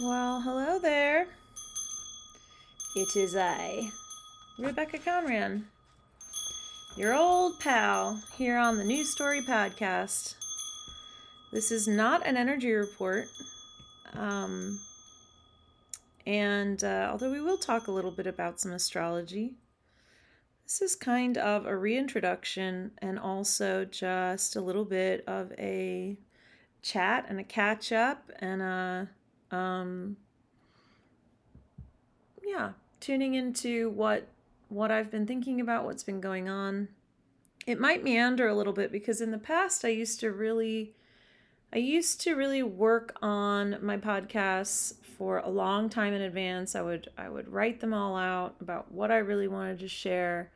Well, hello there. It is I, Rebecca Conran, your old pal here on the New Story Podcast. This is not an energy report. Um, and uh, although we will talk a little bit about some astrology, this is kind of a reintroduction and also just a little bit of a chat and a catch up and a um yeah tuning into what what i've been thinking about what's been going on. It might meander a little bit because in the past i used to really i used to really work on my podcasts for a long time in advance. I would i would write them all out about what i really wanted to share.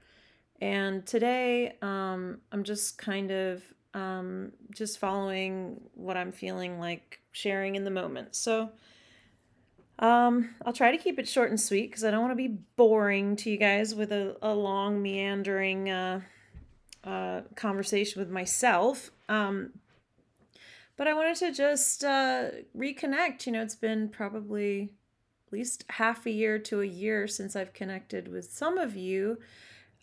And today um, i'm just kind of um, just following what i'm feeling like sharing in the moment so um, I'll try to keep it short and sweet because I don't want to be boring to you guys with a, a long, meandering uh, uh, conversation with myself. Um, but I wanted to just uh, reconnect. You know, it's been probably at least half a year to a year since I've connected with some of you.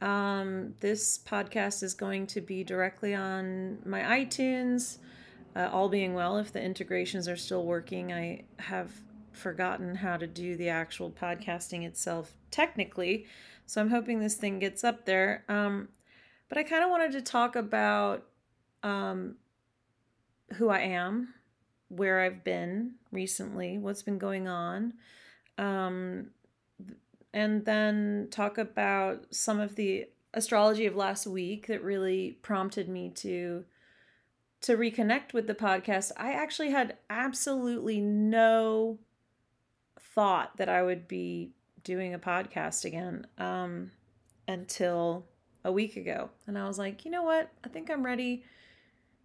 Um, this podcast is going to be directly on my iTunes. Uh, all being well, if the integrations are still working, I have forgotten how to do the actual podcasting itself technically. So I'm hoping this thing gets up there. Um, but I kind of wanted to talk about um, who I am, where I've been recently, what's been going on, um, and then talk about some of the astrology of last week that really prompted me to to reconnect with the podcast. I actually had absolutely no thought that I would be doing a podcast again um, until a week ago, and I was like, you know what? I think I'm ready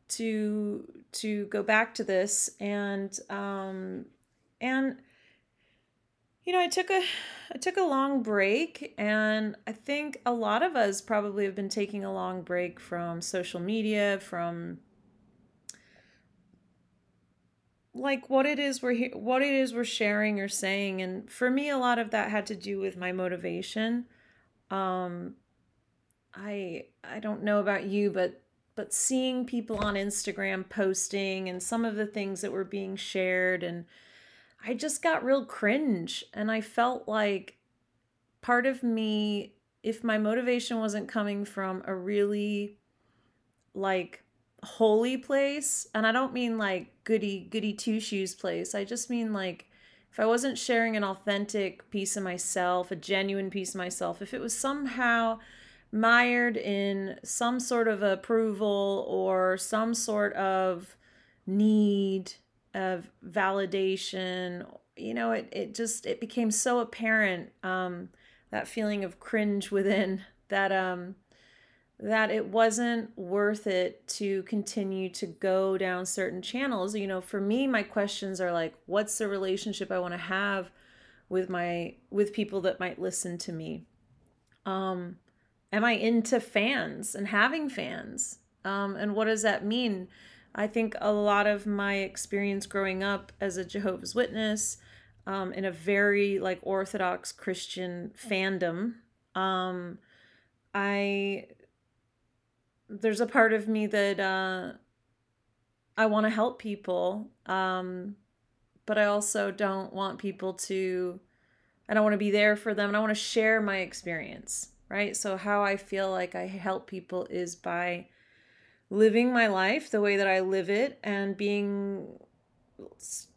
to to go back to this and um and you know i took a i took a long break and i think a lot of us probably have been taking a long break from social media from like what it is we're what it is we're sharing or saying and for me a lot of that had to do with my motivation. Um i i don't know about you but but seeing people on Instagram posting and some of the things that were being shared and I just got real cringe and I felt like part of me if my motivation wasn't coming from a really like holy place and i don't mean like goody goody two shoes place i just mean like if i wasn't sharing an authentic piece of myself a genuine piece of myself if it was somehow mired in some sort of approval or some sort of need of validation you know it, it just it became so apparent um that feeling of cringe within that um that it wasn't worth it to continue to go down certain channels. You know, for me, my questions are like, what's the relationship I want to have with my with people that might listen to me? Um, am I into fans and having fans? Um, and what does that mean? I think a lot of my experience growing up as a Jehovah's Witness um, in a very like Orthodox Christian fandom, um, I there's a part of me that uh, I want to help people, um, but I also don't want people to. I don't want to be there for them, and I want to share my experience, right? So how I feel like I help people is by living my life the way that I live it and being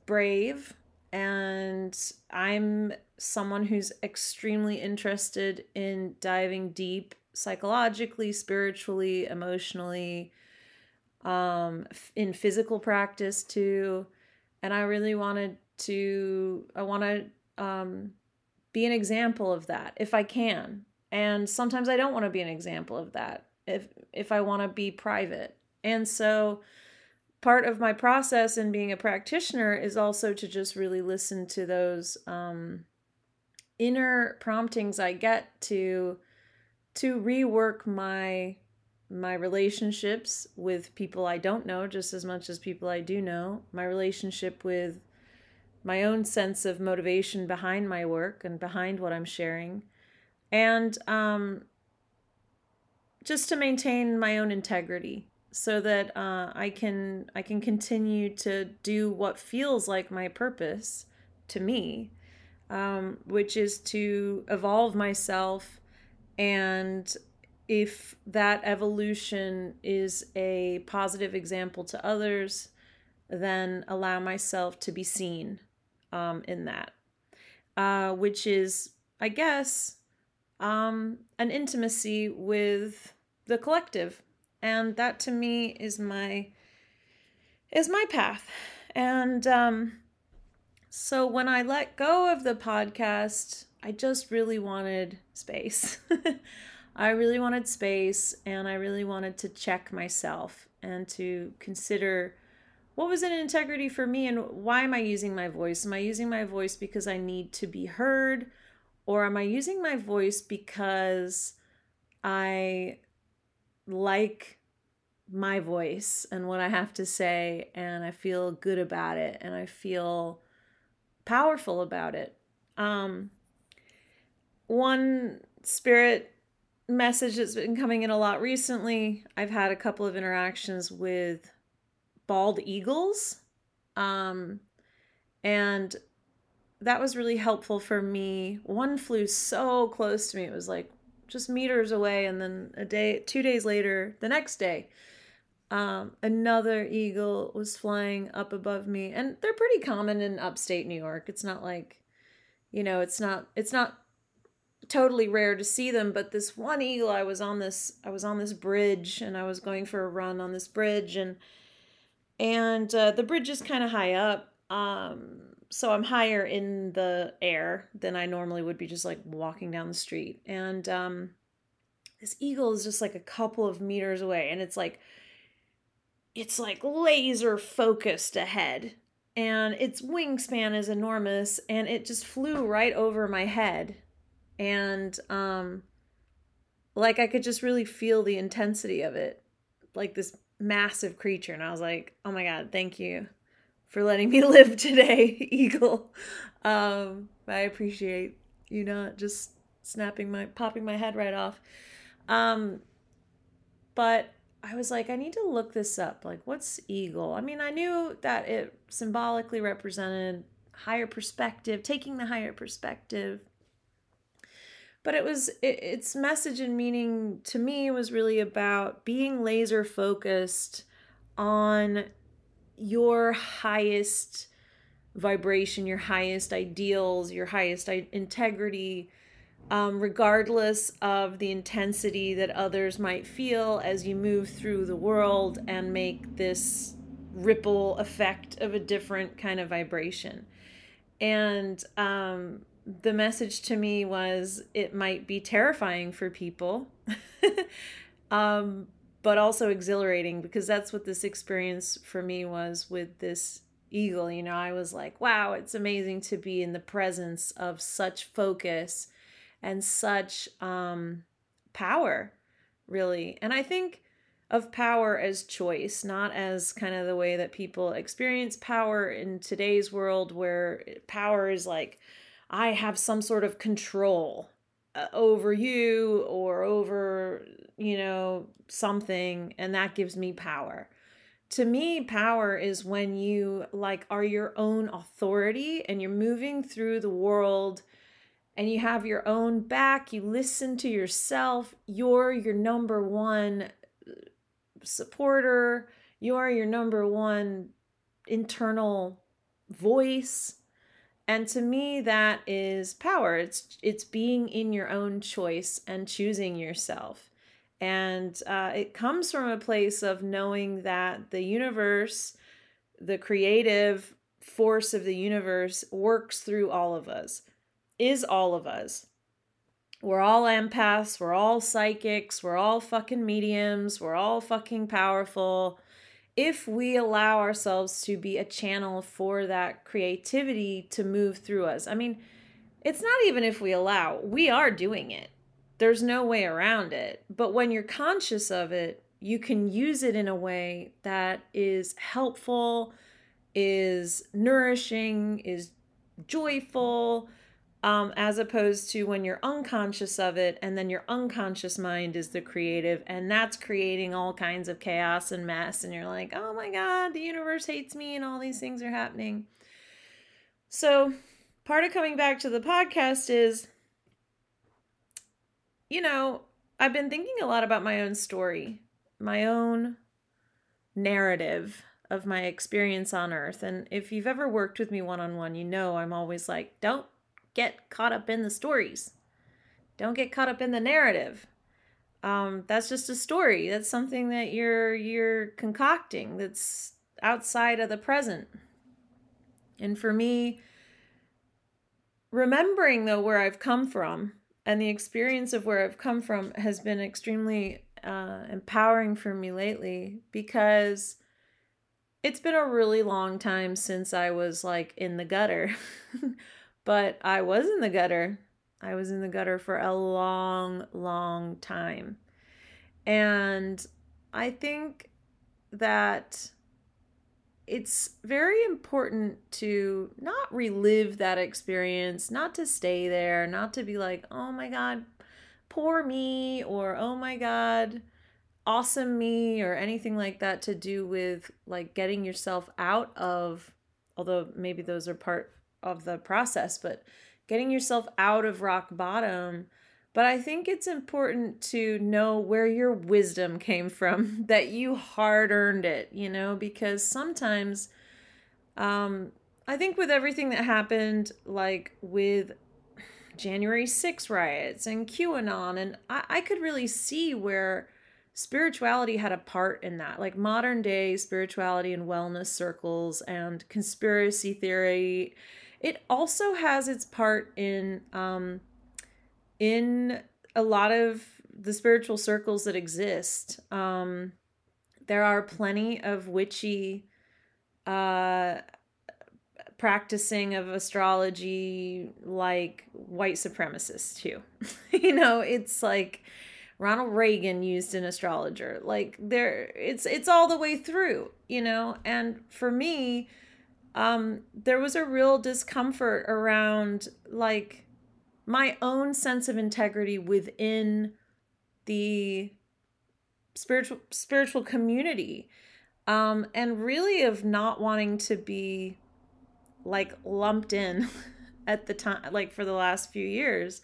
brave. And I'm someone who's extremely interested in diving deep psychologically, spiritually, emotionally, um, in physical practice too. And I really wanted to, I want to um, be an example of that if I can. And sometimes I don't want to be an example of that if if I want to be private. And so part of my process in being a practitioner is also to just really listen to those um, inner promptings I get to to rework my my relationships with people I don't know just as much as people I do know, my relationship with my own sense of motivation behind my work and behind what I'm sharing, and um, just to maintain my own integrity so that uh, I can I can continue to do what feels like my purpose to me, um, which is to evolve myself. And if that evolution is a positive example to others, then allow myself to be seen um, in that, uh, which is, I guess, um, an intimacy with the collective, and that to me is my is my path, and um, so when I let go of the podcast, I just really wanted space. I really wanted space and I really wanted to check myself and to consider what was an integrity for me and why am I using my voice? Am I using my voice because I need to be heard or am I using my voice because I like my voice and what I have to say and I feel good about it and I feel powerful about it. Um one spirit message that's been coming in a lot recently. I've had a couple of interactions with bald eagles. Um, and that was really helpful for me. One flew so close to me. It was like just meters away and then a day 2 days later, the next day, um, another eagle was flying up above me. And they're pretty common in upstate New York. It's not like you know, it's not it's not totally rare to see them but this one eagle i was on this i was on this bridge and i was going for a run on this bridge and and uh, the bridge is kind of high up um so i'm higher in the air than i normally would be just like walking down the street. And um this eagle is just like a couple of meters away and it's like it's like laser focused ahead. And its wingspan is enormous and it just flew right over my head. And um like I could just really feel the intensity of it like this massive creature. And I was like oh my god thank you for letting me live today eagle. Um I appreciate you not just snapping my popping my head right off. Um but I was like I need to look this up. Like what's eagle? I mean I knew that it symbolically represented higher perspective taking the higher perspective. But it was it, its message and meaning to me was really about being laser focused on your highest vibration your highest ideals your highest integrity um, regardless of the intensity that others might feel as you move through the world and make this ripple effect of a different kind of vibration. And um, the message to me was it might be terrifying for people, um, but also exhilarating because that's what this experience for me was with this eagle. You know, I was like, wow, it's amazing to be in the presence of such focus and such um, power, really. And I think of power as choice, not as kind of the way that people experience power in today's world, where power is like, I have some sort of control over you or over, you know, something, and that gives me power. To me, power is when you like are your own authority and you're moving through the world and you have your own back, you listen to yourself, you're your number one uh, supporter, you're your number one internal voice and to me that is power. It's it's being in your own choice and choosing yourself. And uh, it comes from a place of knowing that the universe the creative force of the universe works through all of us is all of us. We're all empaths we're all psychics we're all fucking mediums we're all fucking powerful if we allow ourselves to be a channel for that creativity to move through us. I mean, it's not even if we allow, we are doing it. There's no way around it. But when you're conscious of it, you can use it in a way that is helpful, is nourishing, is joyful, um, as opposed to when you're unconscious of it and then your unconscious mind is the creative and that's creating all kinds of chaos and mess and you're like oh my god the universe hates me and all these things are happening. So part of coming back to the podcast is you know i've been thinking a lot about my own story my own narrative of my experience on earth and if you've ever worked with me one-on-one you know i'm always like don't get caught up in the stories. Don't get caught up in the narrative. Um, that's just a story. That's something that you're you're concocting. That's outside of the present. And for me, remembering though where I've come from and the experience of where I've come from has been extremely uh, empowering for me lately because it's been a really long time since I was like in the gutter. But I was in the gutter. I was in the gutter for a long, long time. And I think that it's very important to not relive that experience, not to stay there, not to be like, oh my God, poor me, or oh my God, awesome me, or anything like that to do with like getting yourself out of, although maybe those are part of the process, but getting yourself out of rock bottom. But I think it's important to know where your wisdom came from, that you hard earned it, you know, because sometimes um, I think with everything that happened, like with January 6 riots and QAnon, and I, I could really see where spirituality had a part in that, like modern day spirituality and wellness circles and conspiracy theory it also has its part in um, in a lot of the spiritual circles that exist. Um, there are plenty of witchy uh, practicing of astrology like white supremacists too. you know, it's like Ronald Reagan used an astrologer. Like there it's it's all the way through, you know? And for me, um, there was a real discomfort around like my own sense of integrity within the spiritual spiritual community um, and really of not wanting to be like lumped in at the time like for the last few years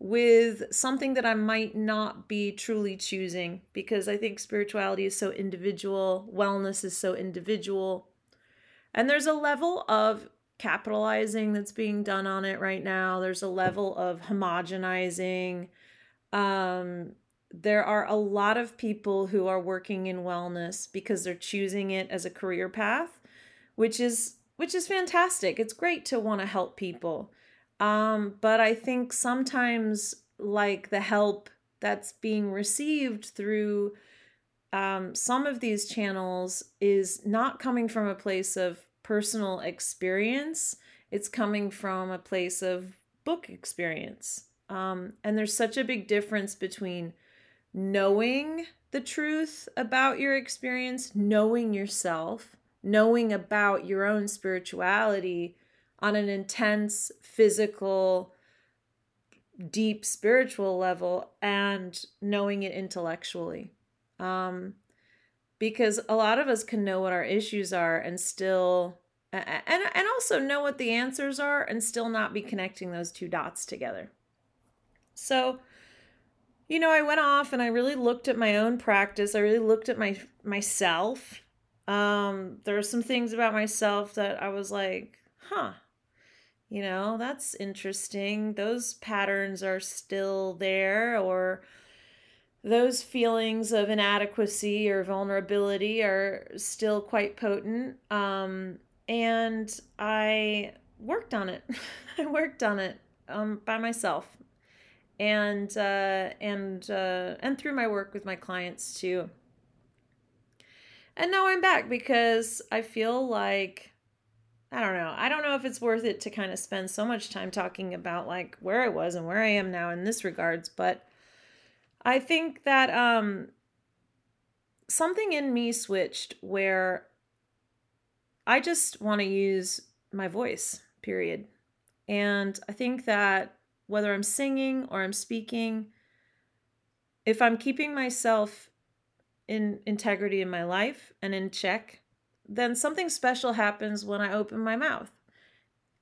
with something that I might not be truly choosing because I think spirituality is so individual, wellness is so individual. And there's a level of capitalizing that's being done on it right now. There's a level of homogenizing. Um, there are a lot of people who are working in wellness because they're choosing it as a career path, which is which is fantastic. It's great to want to help people. Um, but I think sometimes like the help that's being received through um, some of these channels is not coming from a place of personal experience, it's coming from a place of book experience. Um, and there's such a big difference between knowing the truth about your experience, knowing yourself, knowing about your own spirituality on an intense, physical, deep spiritual level, and knowing it intellectually. Um, because a lot of us can know what our issues are and still and and also know what the answers are and still not be connecting those two dots together. So you know, I went off and I really looked at my own practice. I really looked at my myself. Um there are some things about myself that I was like, "Huh. You know, that's interesting. Those patterns are still there or those feelings of inadequacy or vulnerability are still quite potent. Um, and I worked on it. I worked on it um, by myself, and uh, and uh, and through my work with my clients too. And now I'm back because I feel like I don't know. I don't know if it's worth it to kind of spend so much time talking about like where I was and where I am now in this regards, but I think that um something in me switched where I just want to use my voice, period. And I think that whether I'm singing or I'm speaking, if I'm keeping myself in integrity in my life and in check, then something special happens when I open my mouth.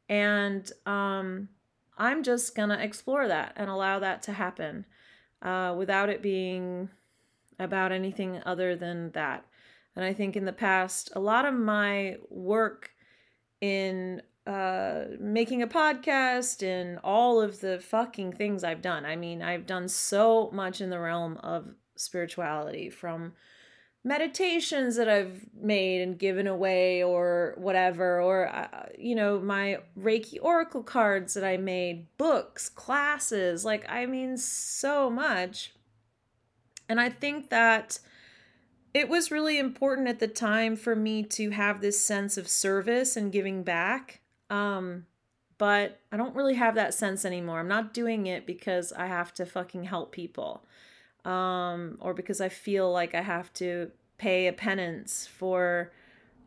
And um, I'm just going to explore that and allow that to happen uh, without it being about anything other than that. And I think in the past, a lot of my work in uh, making a podcast and all of the fucking things I've done. I mean, I've done so much in the realm of spirituality from meditations that I've made and given away or whatever, or, uh, you know, my Reiki Oracle cards that I made, books, classes. Like, I mean, so much. And I think that it was really important at the time for me to have this sense of service and giving back. Um, but I don't really have that sense anymore. I'm not doing it because I have to fucking help people um, or because I feel like I have to pay a penance for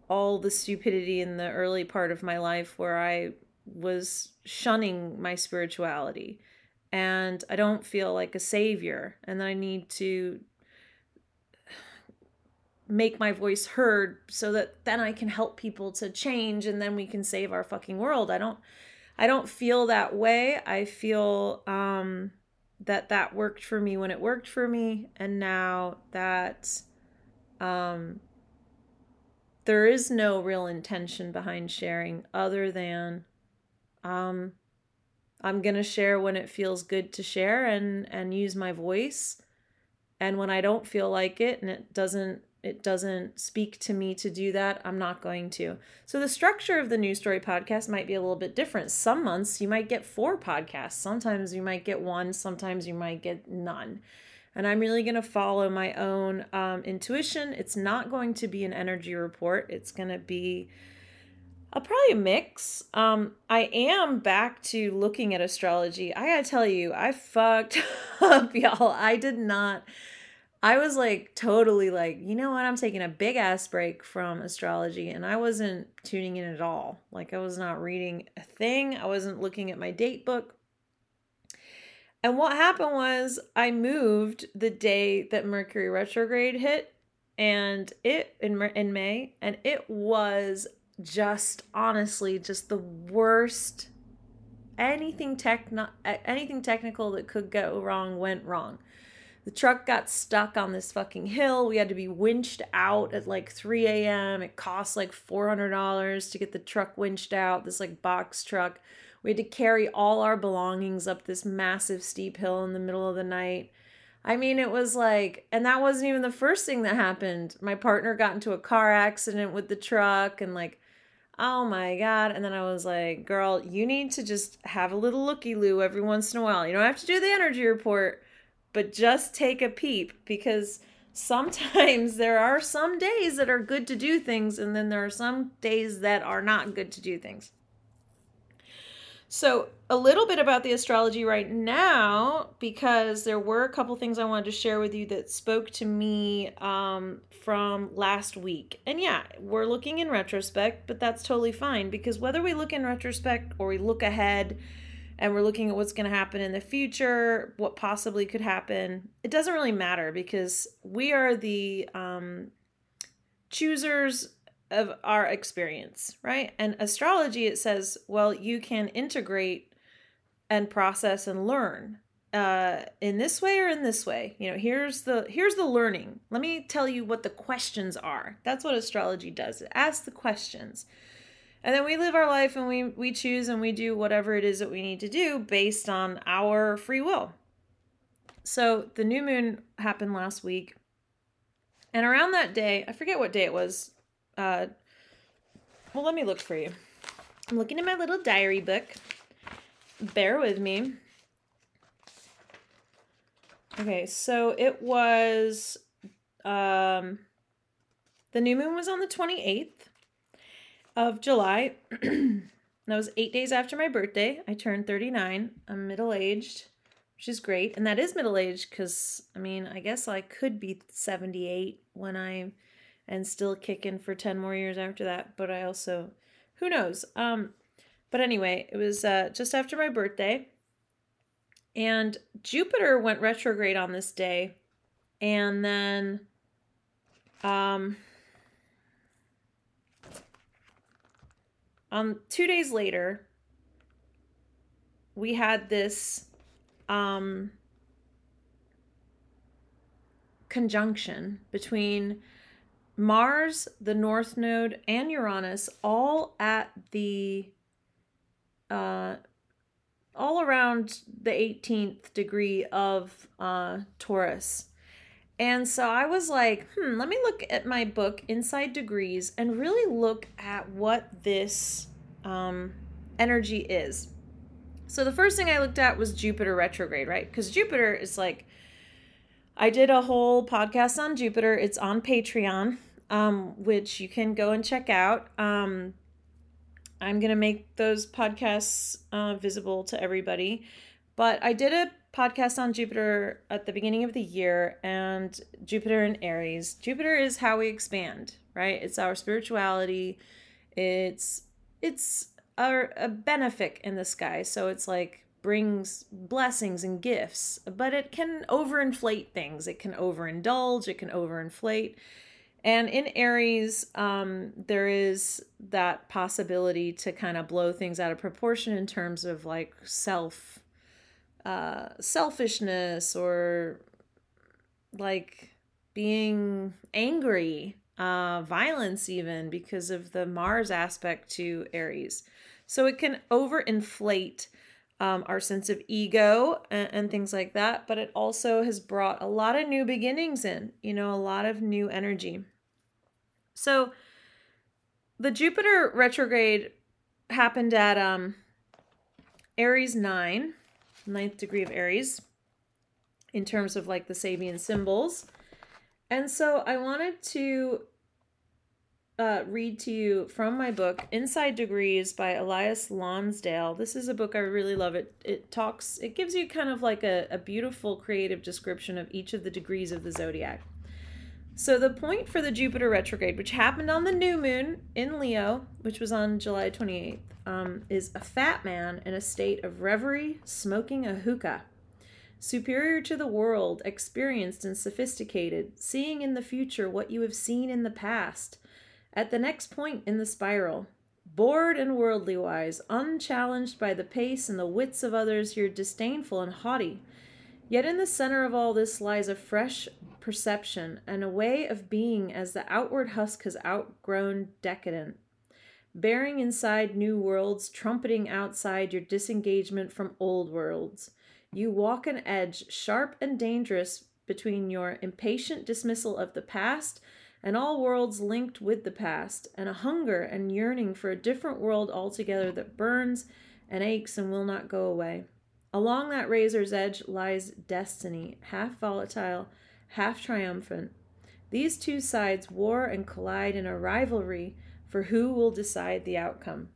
all the stupidity in the early part of my life where I was shunning my spirituality and I don't feel like a savior and I need to make my voice heard so that then I can help people to change and then we can save our fucking world. I don't I don't feel that way. I feel um that that worked for me when it worked for me and now that um there is no real intention behind sharing other than um I'm going to share when it feels good to share and and use my voice. And when I don't feel like it and it doesn't it doesn't speak to me to do that, I'm not going to. So the structure of the News Story podcast might be a little bit different. Some months you might get four podcasts, sometimes you might get one, sometimes you might get none. And I'm really going to follow my own um, intuition. It's not going to be an energy report, it's going to be a, probably a mix. Um, I am back to looking at astrology. I gotta tell you, I fucked up, y'all. I did not I was like totally like, you know what? I'm taking a big ass break from astrology and I wasn't tuning in at all. Like I was not reading a thing. I wasn't looking at my date book. And what happened was I moved the day that Mercury retrograde hit and it in in May and it was just honestly just the worst anything tech anything technical that could go wrong went wrong the truck got stuck on this fucking hill. We had to be winched out at like 3 a.m. It cost like $400 to get the truck winched out, this like box truck. We had to carry all our belongings up this massive steep hill in the middle of the night. I mean, it was like, and that wasn't even the first thing that happened. My partner got into a car accident with the truck and like, oh my God. And then I was like, girl, you need to just have a little looky loo every once in a while. You don't have to do the energy report but just take a peep because sometimes there are some days that are good to do things and then there are some days that are not good to do things. So, a little bit about the astrology right now, because there were a couple things I wanted to share with you that spoke to me um, from last week. And yeah, we're looking in retrospect, but that's totally fine because whether we look in retrospect or we look ahead, and we're looking at what's going to happen in the future, what possibly could happen, it doesn't really matter because we are the um, choosers of our experience, right? And astrology, it says, well, you can integrate and process and learn uh, in this way or in this way. You know, here's the here's the learning. Let me tell you what the questions are. That's what astrology does. It asks the questions and then we live our life and we we choose and we do whatever it is that we need to do based on our free will. So the new moon happened last week. And around that day i forget what day it was uh well let me look for you. I'm looking in my little diary book. Bear with me. Okay so it was um the new moon was on the 28th of July. that was eight days after my birthday. I turned 39. I'm middle aged, which is great. And that is middle aged because, I mean, I guess I could be 78 when I'm and still kicking for 10 more years after that. But I also, who knows? Um, but anyway, it was uh, just after my birthday. And Jupiter went retrograde on this day. And then um, um, two days later, we had this um, conjunction between Mars, the North Node, and Uranus all at the uh, all around the 18th degree of uh, Taurus. And so I was like, hmm, let me look at my book, Inside Degrees, and really look at what this um, energy is. So the first thing I looked at was Jupiter retrograde, right? Because Jupiter is like, I did a whole podcast on Jupiter. It's on Patreon, um, which you can go and check out. Um, I'm going to make those podcasts uh, visible to everybody. But I did a podcast on Jupiter at the beginning of the year and Jupiter in Aries. Jupiter is how we expand, right? It's our spirituality. It's it's our a benefic in the sky. So it's like brings blessings and gifts, but it can overinflate things. It can overindulge, it can overinflate. And in Aries, um, there is that possibility to kind of blow things out of proportion in terms of like self uh, selfishness or like being angry, uh, violence, even because of the Mars aspect to Aries. So it can overinflate um, our sense of ego and, and things like that, but it also has brought a lot of new beginnings in, you know, a lot of new energy. So the Jupiter retrograde happened at um Aries 9, ninth degree of Aries, in terms of like the Sabian symbols. And so I wanted to uh, read to you from my book inside degrees by elias lonsdale. This is a book i really love. It it talks it gives you kind of like a, a beautiful creative description of each of the degrees of the zodiac so the point for the Jupiter retrograde, which happened on the new moon in Leo, which was on July 28th, um, is a fat man in a state of reverie, smoking a hookah. Superior to the world, experienced and sophisticated, seeing in the future what you have seen in the past. At the next point in the spiral, bored and worldly wise, unchallenged by the pace and the wits of others, you're disdainful and haughty. Yet in the center of all this lies a fresh perception and a way of being as the outward husk has outgrown decadent. Bearing inside new worlds, trumpeting outside your disengagement from old worlds. You walk an edge, sharp and dangerous, between your impatient dismissal of the past and all worlds linked with the past, and a hunger and yearning for a different world altogether that burns and aches and will not go away. Along that razor's edge lies destiny, half volatile, half triumphant. These two sides war and collide in a rivalry for who will decide the outcome.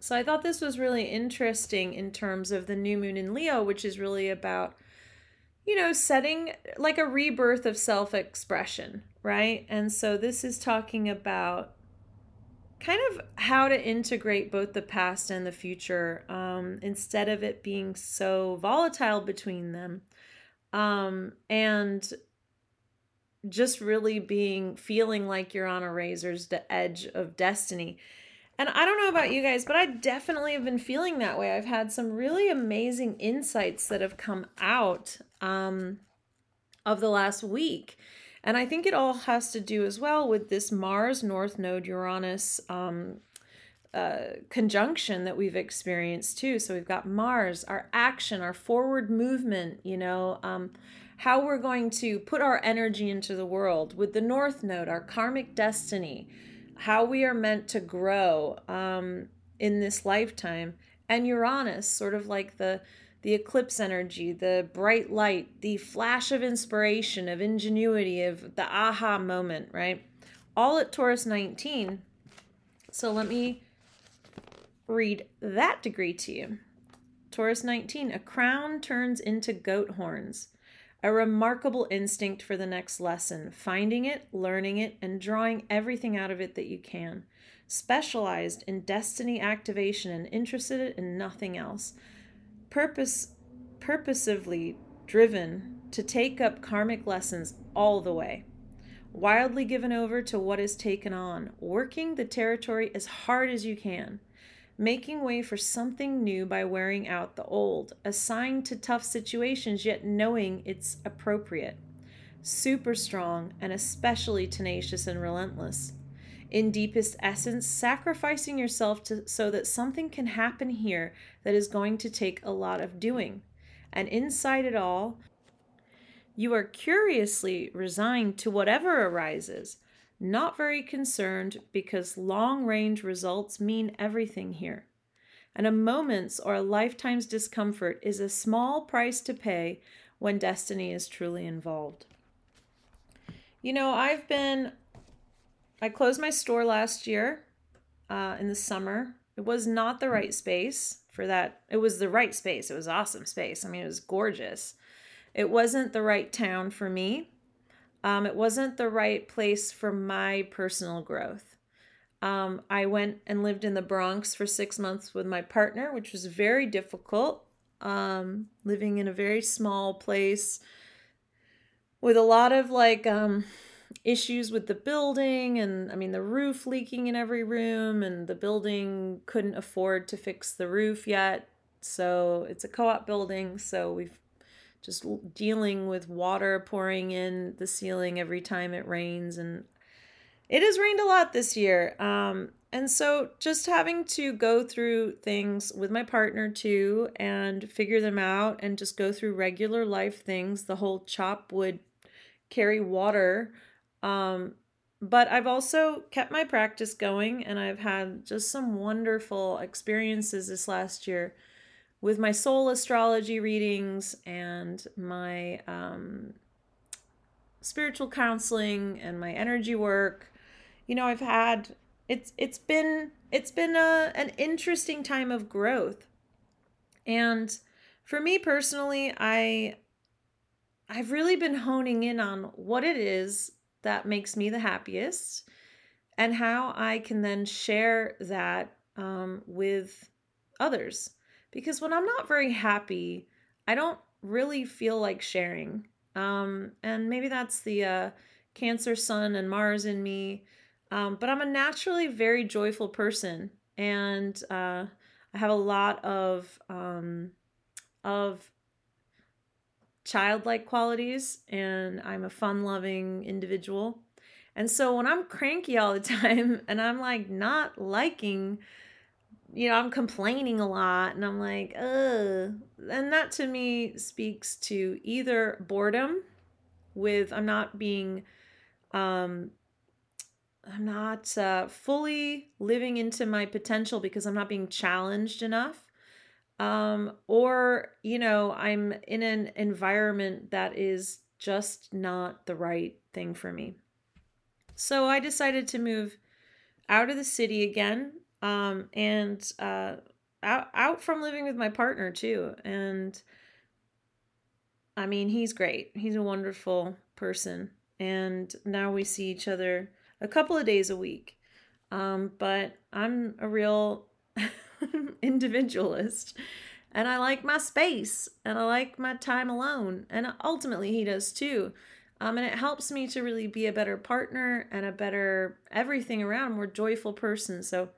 So I thought this was really interesting in terms of the new moon in Leo, which is really about, you know, setting like a rebirth of self expression, right? And so this is talking about kind of how to integrate both the past and the future um, instead of it being so volatile between them um, and just really being feeling like you're on a razor's edge of destiny. And i don't know about you guys but i definitely have been feeling that way. I've had some really amazing insights that have come out um, of the last week. And I think it all has to do as well with this Mars North Node Uranus um, uh, conjunction that we've experienced too. So we've got Mars, our action, our forward movement, you know, um, how we're going to put our energy into the world. With the North Node, our karmic destiny, how we are meant to grow um, in this lifetime. And Uranus, sort of like the the eclipse energy, the bright light, the flash of inspiration, of ingenuity, of the aha moment, right? All at Taurus 19. So let me read that degree to you. Taurus 19, a crown turns into goat horns. a remarkable instinct for the next lesson, finding it, learning it, and drawing everything out of it that you can. Specialized in destiny activation and interested in nothing else. Purpose purposively driven to take up karmic lessons all the way. Wildly given over to what is taken on, working the territory as hard as you can making way for something new by wearing out the old, assigned to tough situations yet knowing it's appropriate. Super strong and especially tenacious and relentless. In deepest essence, sacrificing yourself to, so that something can happen here that is going to take a lot of doing. And inside it all, you are curiously resigned to whatever arises not very concerned because long range results mean everything here. And a moment's or a lifetime's discomfort is a small price to pay when destiny is truly involved. You know, I've been, I closed my store last year uh, in the summer. It was not the right space for that. It was the right space. It was awesome space. I mean, it was gorgeous. It wasn't the right town for me. Um, it wasn't the right place for my personal growth. Um, I went and lived in the Bronx for six months with my partner, which was very difficult. Um, living in a very small place with a lot of like um, issues with the building, and I mean, the roof leaking in every room, and the building couldn't afford to fix the roof yet. So it's a co op building, so we've just dealing with water pouring in the ceiling every time it rains and it has rained a lot this year um, and so just having to go through things with my partner too and figure them out and just go through regular life things the whole chop wood carry water um, but I've also kept my practice going and I've had just some wonderful experiences this last year with my soul astrology readings and my um, spiritual counseling and my energy work you know i've had it's it's been it's been a, an interesting time of growth. And for me personally i i've really been honing in on what it is that makes me the happiest and how i can then share that um, with others because when I'm not very happy, I don't really feel like sharing. Um, and maybe that's the uh, Cancer Sun and Mars in me. Um, but I'm a naturally very joyful person, and uh, I have a lot of um, of childlike qualities, and I'm a fun-loving individual. And so when I'm cranky all the time, and I'm like not liking you know, I'm complaining a lot and I'm like, ugh. And that to me speaks to either boredom with I'm not being um I'm not uh, fully living into my potential because I'm not being challenged enough. Um, or, you know, I'm in an environment that is just not the right thing for me. So I decided to move out of the city again um, and uh, out out from living with my partner too. And I mean, he's great. He's a wonderful person, and now we see each other a couple of days a week. Um, but I'm a real individualist and I like my space and I like my time alone. And ultimately, he does too. Um, and it helps me to really be a better partner and a better everything around, more joyful person. So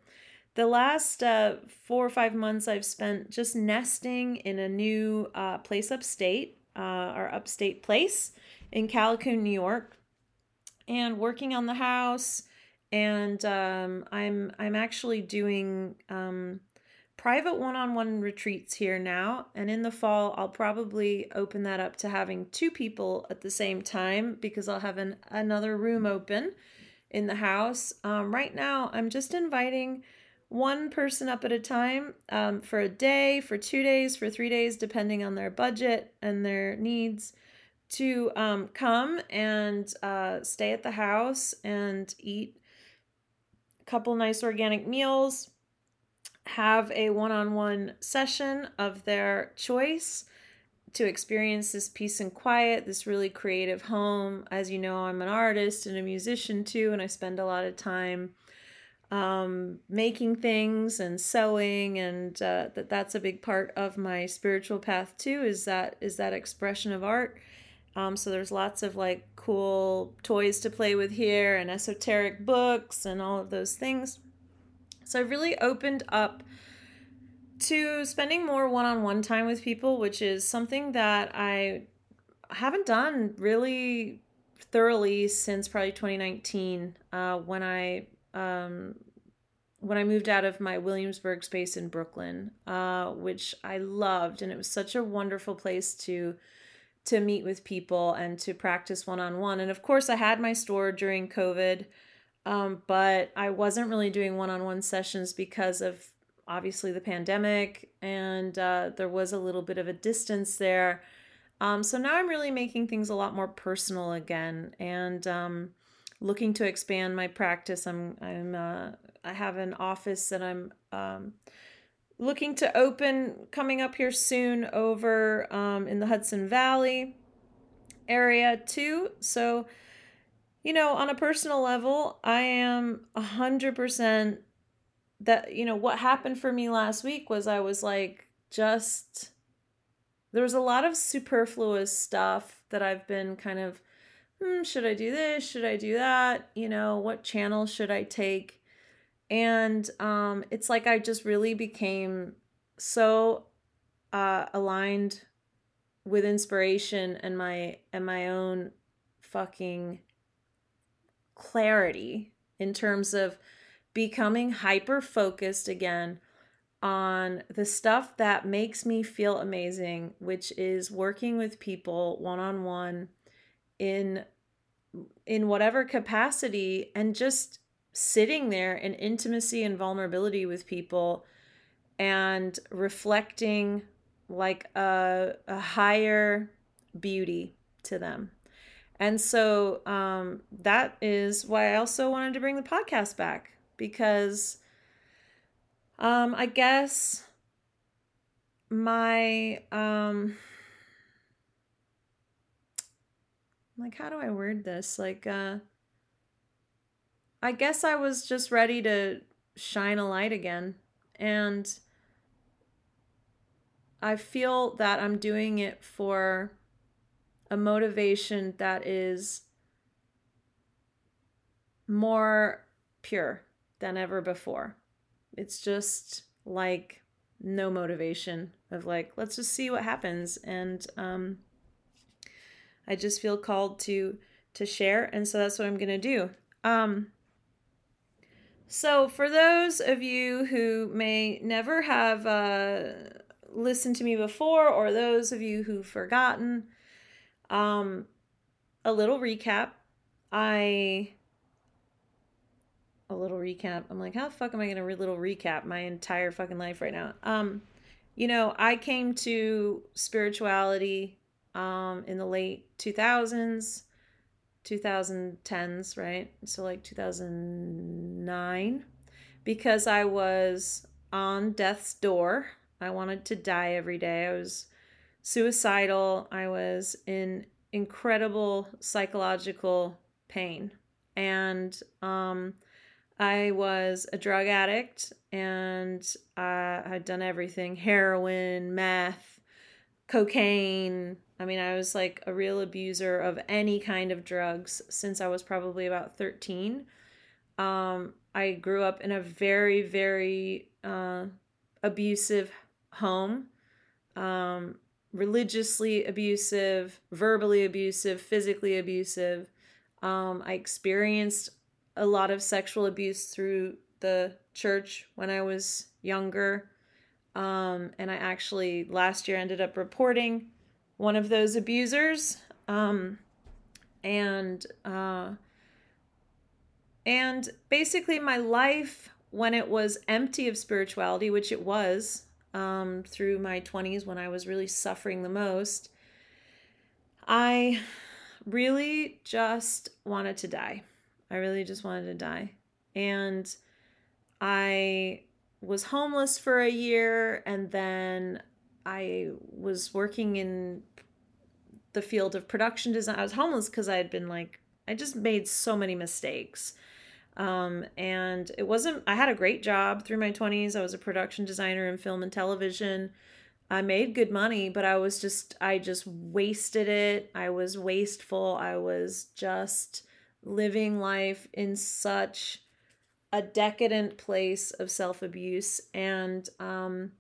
the last uh, four or five months I've spent just nesting in a new uh, place upstate, uh, our upstate place in Callicoon, New York, and working on the house. And um, I'm I'm actually doing um, private one-on-one retreats here now. And in the fall, I'll probably open that up to having two people at the same time because I'll have an, another room open in the house. Um, right now, I'm just inviting one person up at a time um, for a day, for two days, for three days, depending on their budget and their needs, to um, come and uh, stay at the house and eat a couple nice organic meals, have a one on one session of their choice, to experience this peace and quiet, this really creative home. As you know, I'm an artist and a musician too, and I spend a lot of time um, making things and sewing, and uh, that that's a big part of my spiritual path too. Is that is that expression of art. Um, so there's lots of like cool toys to play with here, and esoteric books, and all of those things. So I've really opened up to spending more one-on-one time with people, which is something that I haven't done really thoroughly since probably 2019 uh, when I um, when I moved out of my Williamsburg space in Brooklyn, uh, which I loved, and it was such a wonderful place to to meet with people and to practice one on one. And of course, I had my store during COVID, um, but I wasn't really doing one on one sessions because of obviously the pandemic, and uh, there was a little bit of a distance there. Um, so now I'm really making things a lot more personal again, and um, looking to expand my practice. I'm I'm uh, I have an office that I'm um, looking to open coming up here soon over um, in the Hudson Valley area too. So, you know, on a personal level, I am a hundred percent that you know what happened for me last week was I was like just there was a lot of superfluous stuff that I've been kind of hmm, should I do this? Should I do that? You know, what channel should I take? And um, it's like I just really became so uh, aligned with inspiration and my and my own fucking clarity in terms of becoming hyper focused again on the stuff that makes me feel amazing, which is working with people one on one in in whatever capacity and just sitting there in intimacy and vulnerability with people and reflecting like a, a higher beauty to them. And so um, that is why I also wanted to bring the podcast back because um, I guess my um, like how do I word this? Like uh I guess I was just ready to shine a light again and I feel that I'm doing it for a motivation that is more pure than ever before. It's just like no motivation of like let's just see what happens and um I just feel called to to share, and so that's what I'm gonna do. Um, so for those of you who may never have uh, listened to me before, or those of you who've forgotten, um, a little recap. I a little recap. I'm like, how the fuck am I gonna re- little recap my entire fucking life right now? Um, you know, I came to spirituality um, in the late 2000s, 2010s, right? So, like 2009, because I was on death's door. I wanted to die every day. I was suicidal. I was in incredible psychological pain. And um, I was a drug addict and I had done everything heroin, meth, cocaine, I mean, I was like a real abuser of any kind of drugs since I was probably about 13. Um, I grew up in a very, very uh, abusive home, um, religiously abusive, verbally abusive, physically abusive. Um, I experienced a lot of sexual abuse through the church when I was younger. Um, and I actually last year ended up reporting one of those abusers. Um, and uh, and basically my life when it was empty of spirituality, which it was um, through my 20s when I was really suffering the most, I really just wanted to die. I really just wanted to die. And I was homeless for a year and then I was working in the field of production design. I was homeless because I had been like, I just made so many mistakes. Um, and it wasn't, I had a great job through my 20s. I was a production designer in film and television. I made good money, but I was just, I just wasted it. I was wasteful. I was just living life in such a decadent place of self abuse. And um,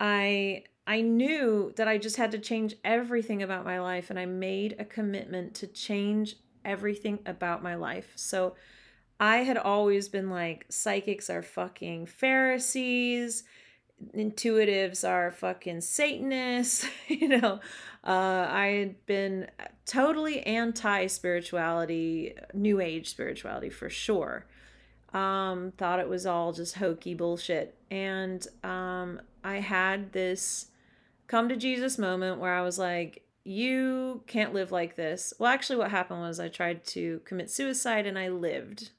I, I knew that I just had to change everything about my life, and I made a commitment to change everything about my life. So I had always been like, psychics are fucking Pharisees, intuitives are fucking Satanists. you know, uh, I had been totally anti spirituality, New Age spirituality for sure. Um, thought it was all just hokey bullshit. And um, I had this come to Jesus moment where I was like, you can't live like this. Well, actually, what happened was I tried to commit suicide and I lived.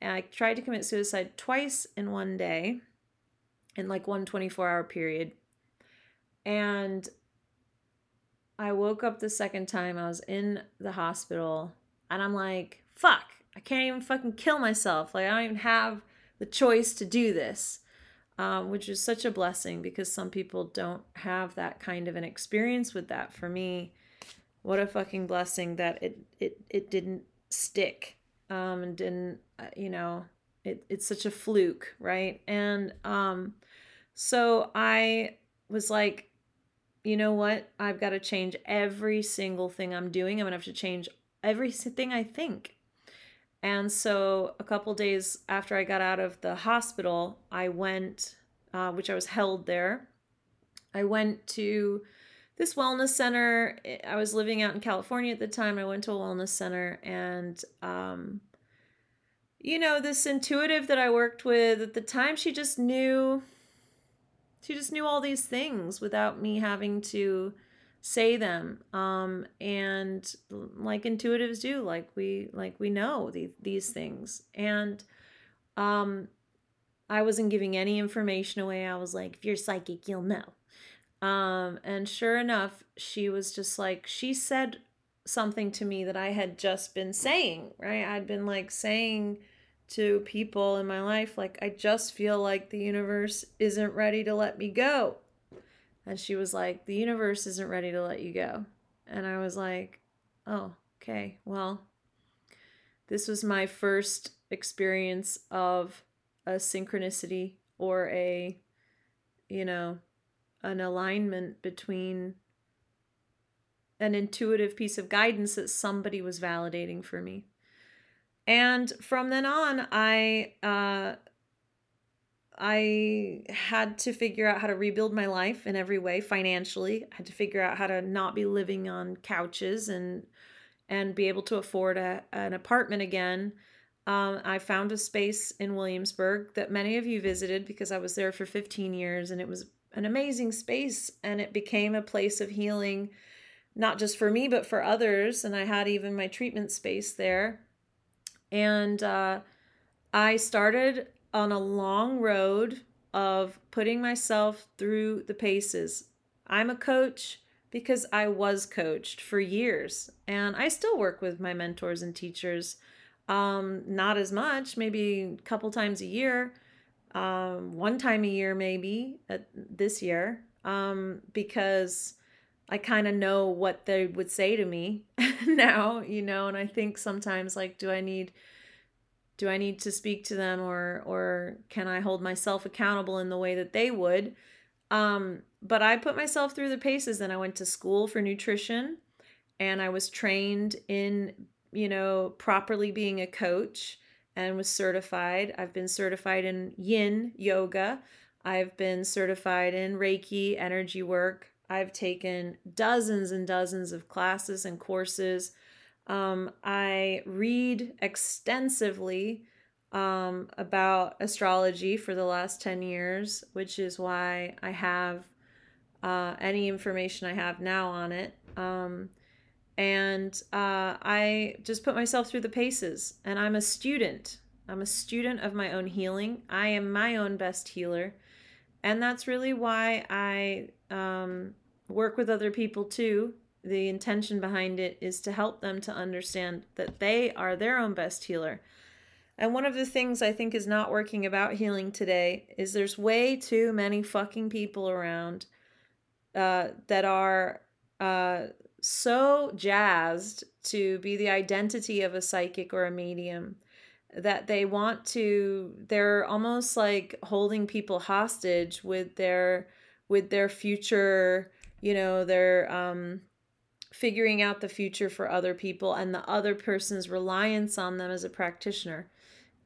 And I tried to commit suicide twice in one day, in like one 24 hour period. And I woke up the second time. I was in the hospital and I'm like, fuck, I can't even fucking kill myself. Like, I don't even have the choice to do this um, which is such a blessing because some people don't have that kind of an experience with that. For me, what a fucking blessing that it it it didn't stick um, and didn't uh, you know it it's such a fluke, right? And um, so I was like, you know what? I've got to change every single thing I'm doing. I'm gonna have to change everything I think. And so, a couple days after I got out of the hospital, I went, uh, which I was held there. I went to this wellness center. I was living out in California at the time. I went to a wellness center, and, um, you know, this intuitive that I worked with at the time, she just knew, she just knew all these things without me having to say them um and like intuitives do like we like we know the, these things. And um i wasn't giving any information away. I was like if you're psychic you'll know. Um and sure enough she was just like she said something to me that i had just been saying right? I'd been like saying to people in my life like i just feel like the universe isn't ready to let me go and she was like, The universe isn't ready to let you go. And I was like, Oh, okay. Well, this was my first experience of a synchronicity or a, you know, an alignment between an intuitive piece of guidance that somebody was validating for me. And from then on, I uh, I had to figure out how to rebuild my life in every way financially. I had to figure out how to not be living on couches and and be able to afford a, an apartment again. Um, I found a space in Williamsburg that many of you visited because I was there for 15 years and it was an amazing space and it became a place of healing, not just for me, but for others. And I had even my treatment space there. And uh, I started on a long road of putting myself through the paces. I'm a coach because I was coached for years and I still work with my mentors and teachers. Um, not as much, maybe a couple times a year, um, one time a year, maybe at this year, um, because I kind of know what they would say to me now, you know, and I think sometimes like, do I need do I need to speak to them or or can I hold myself accountable in the way that they would? Um, but I put myself through the paces and I went to school for nutrition and I was trained in, you know, properly being a coach and was certified. I've been certified in yin yoga. I've been certified in Reiki energy work. I've taken dozens and dozens of classes and courses um, I read extensively um, about astrology for the last 10 years, which is why I have uh, any information I have now on it. Um, and uh, I just put myself through the paces, and I'm a student. I'm a student of my own healing. I am my own best healer. And that's really why I um, work with other people too. The intention behind it is to help them to understand that they are their own best healer. And one of the things I think is not working about healing today is there's way too many fucking people around uh, that are uh, so jazzed to be the identity of a psychic or a medium that they want to they're almost like holding people hostage with their with their future you know they're um figuring out the future for other people and the other person's reliance on them as a practitioner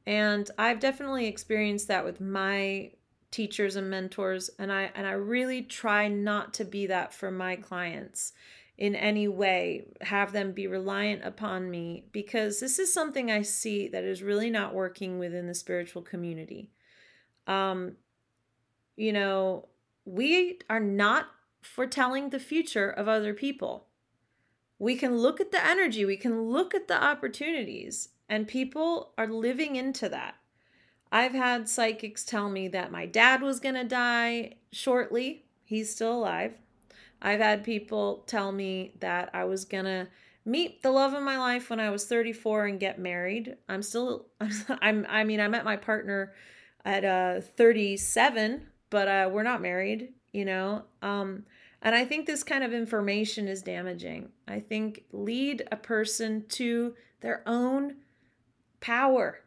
and i've definitely experienced that with my teachers and mentors and i and i really try not to be that for my clients in any way have them be reliant upon me because this is something I see that is really not working within the spiritual community. Um, you know, we are not foretelling the future of other people. We can look at the energy, we can look at the opportunities, and people are living into that. I've had psychics tell me that my dad was going to die shortly. He's still alive. I've had people tell me that I was going to meet the love of my life when I was 34 and get married. I'm still I'm I mean I met my partner at uh 37, but uh we're not married, you know. Um and I think this kind of information is damaging. I think lead a person to their own power,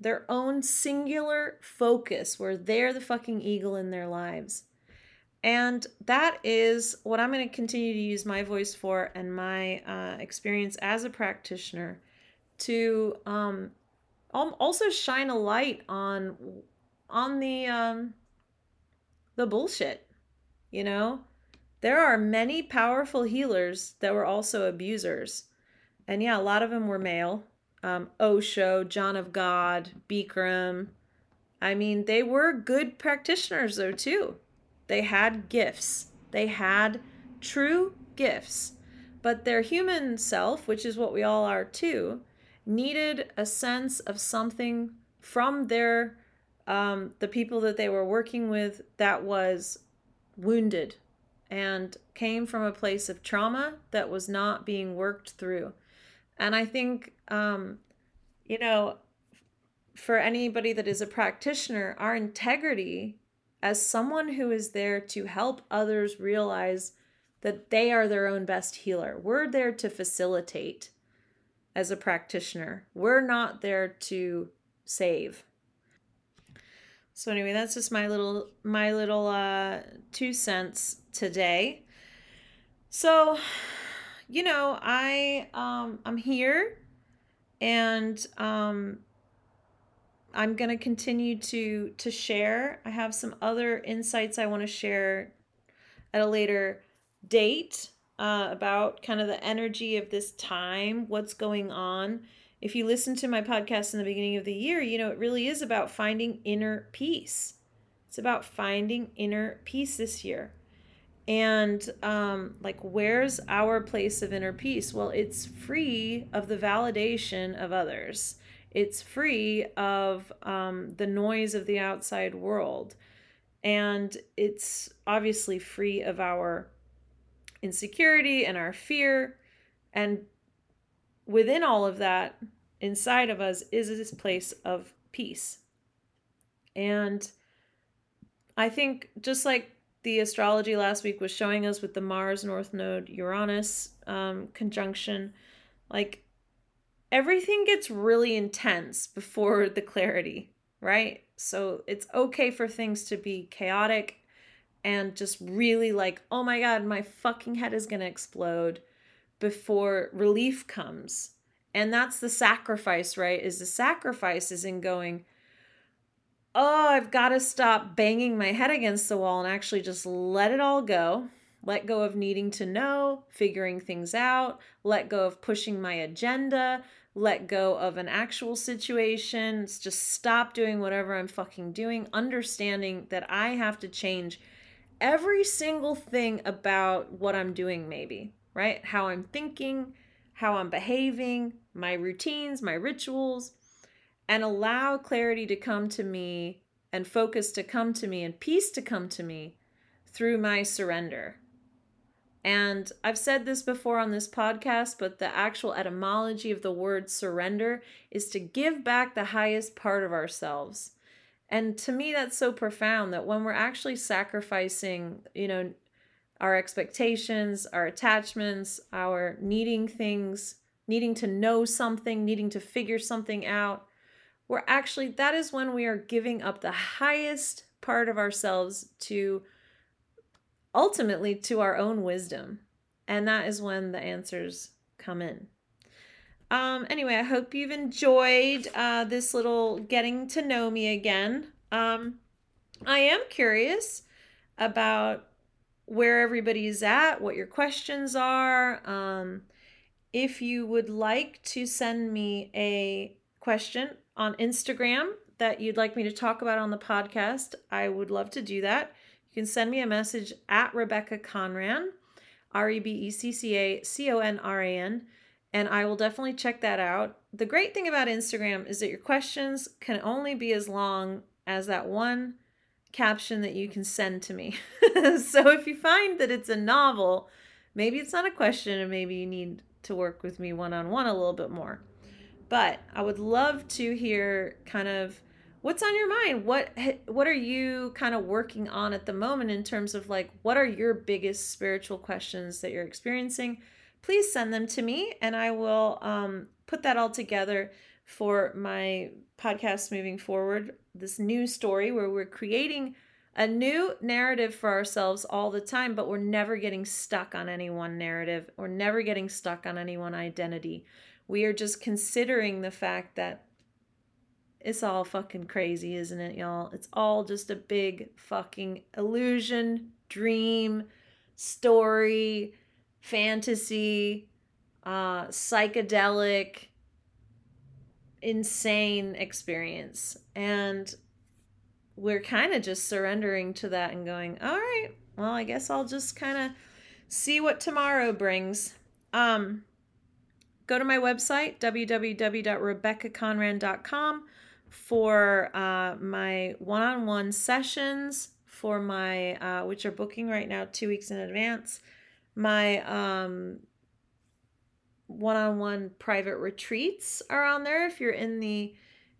their own singular focus where they're the fucking eagle in their lives. And that is what I'm going to continue to use my voice for and my uh, experience as a practitioner to um, also shine a light on on the um, the bullshit. You know, there are many powerful healers that were also abusers, and yeah, a lot of them were male. Um, Osho, John of God, Bikram. I mean, they were good practitioners though too they had gifts. They had true gifts. But their human self, which is what we all are too, needed a sense of something from their um, the people that they were working with that was wounded and came from a place of trauma that was not being worked through. And I think, um, you know, for anybody that is a practitioner, our integrity as someone who is there to help others realize that they are their own best healer. We're there to facilitate as a practitioner. We're not there to save. So anyway, that's just my little my little uh 2 cents today. So, you know, I um I'm here and um I'm to continue to to share. I have some other insights I want to share at a later date uh, about kind of the energy of this time, what's going on. If you listen to my podcast in the beginning of the year, you know it really is about finding inner peace. It's about finding inner peace this year. And um, like, where's our place of inner peace? Well, it's free of the validation of others it's free of um, the noise of the outside world. And it's obviously free of our insecurity and our fear. And within all of that, inside of us, is this place of peace. And I think just like the astrology last week was showing us with the Mars North Node Uranus um, conjunction, like everything gets really intense before the clarity, right? So it's okay for things to be chaotic and just really like, oh my God, my fucking head is going to explode before relief comes. And that's the sacrifice, right? Is the sacrifice is in going, oh, I've got to stop banging my head against the wall and actually just let it all go. Let go of needing to know, figuring things out, let go of pushing my agenda, let go of an actual situation, It's just stop doing whatever I'm fucking doing, understanding that I have to change every single thing about what I'm doing, maybe, right? How I'm thinking, how I'm behaving, my routines, my rituals, and allow clarity to come to me and focus to come to me and peace to come to me through my surrender. And I've said this before on this podcast, but the actual etymology of the word surrender is to give back the highest part of ourselves. And to me, that's so profound that when we're actually sacrificing, you know, our expectations, our attachments, our needing things, needing to know something, needing to figure something out, we're actually, that is when we are giving up the highest part of ourselves to ultimately to our own wisdom. And that is when the answers come in. Um, anyway, I hope you've enjoyed uh, this little getting to know me again. Um, I am curious about where everybody's at, what your questions are. Um, if you would like to send me a question on Instagram that you'd like me to talk about on the podcast, I would love to do that. You can send me a message at Rebecca Conran, R E B E C C A C O N R A N, and I will definitely check that out. The great thing about Instagram is that your questions can only be as long as that one caption that you can send to me. so if you find that it's a novel, maybe it's not a question and maybe you need to work with me one on one a little bit more. But I would love to hear kind of what's on your mind what what are you kind of working on at the moment in terms of like what are your biggest spiritual questions that you're experiencing please send them to me and i will um, put that all together for my podcast moving forward this new story where we're creating a new narrative for ourselves all the time but we're never getting stuck on any one narrative or never getting stuck on any one identity we are just considering the fact that it's all fucking crazy, isn't it, y'all? It's all just a big fucking illusion, dream, story, fantasy, uh, psychedelic, insane experience. And we're kind of just surrendering to that and going, all right, well, I guess I'll just kind of see what tomorrow brings. Um, go to my website, www.rebeccaconran.com for uh, my one-on-one sessions for my uh, which are booking right now two weeks in advance my um, one-on-one private retreats are on there if you're in the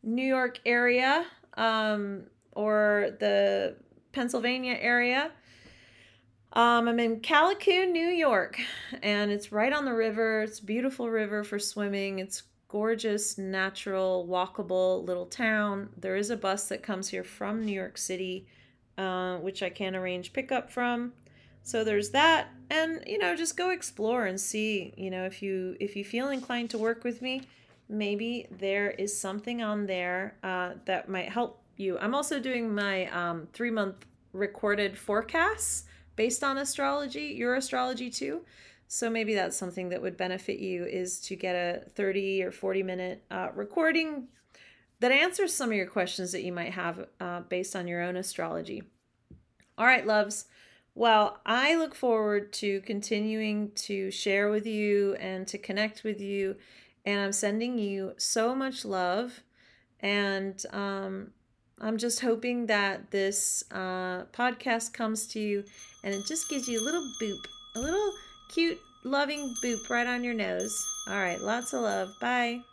new york area um, or the pennsylvania area um, i'm in Callicoon, new york and it's right on the river it's beautiful river for swimming it's gorgeous, natural, walkable little town. There is a bus that comes here from New York City, uh, which I can arrange pickup from. So there's that, and you know, just go explore and see. You know, if you if you feel inclined to work with me, maybe there is something on there uh, that might help you. I'm also doing my um, three month recorded forecasts based on astrology, your astrology too. So maybe that's something that would benefit you is to get a 30 or 40 minute uh, recording that answers some of your questions that you might have uh, based on your own astrology. All right, loves. Well, I look forward to continuing to share with you and to connect with you. And I'm sending you so much love. And um, I'm just hoping that this uh, podcast comes to you and it just gives you a little boop, a little cute, loving boop right on your nose. All right, lots of love. Bye.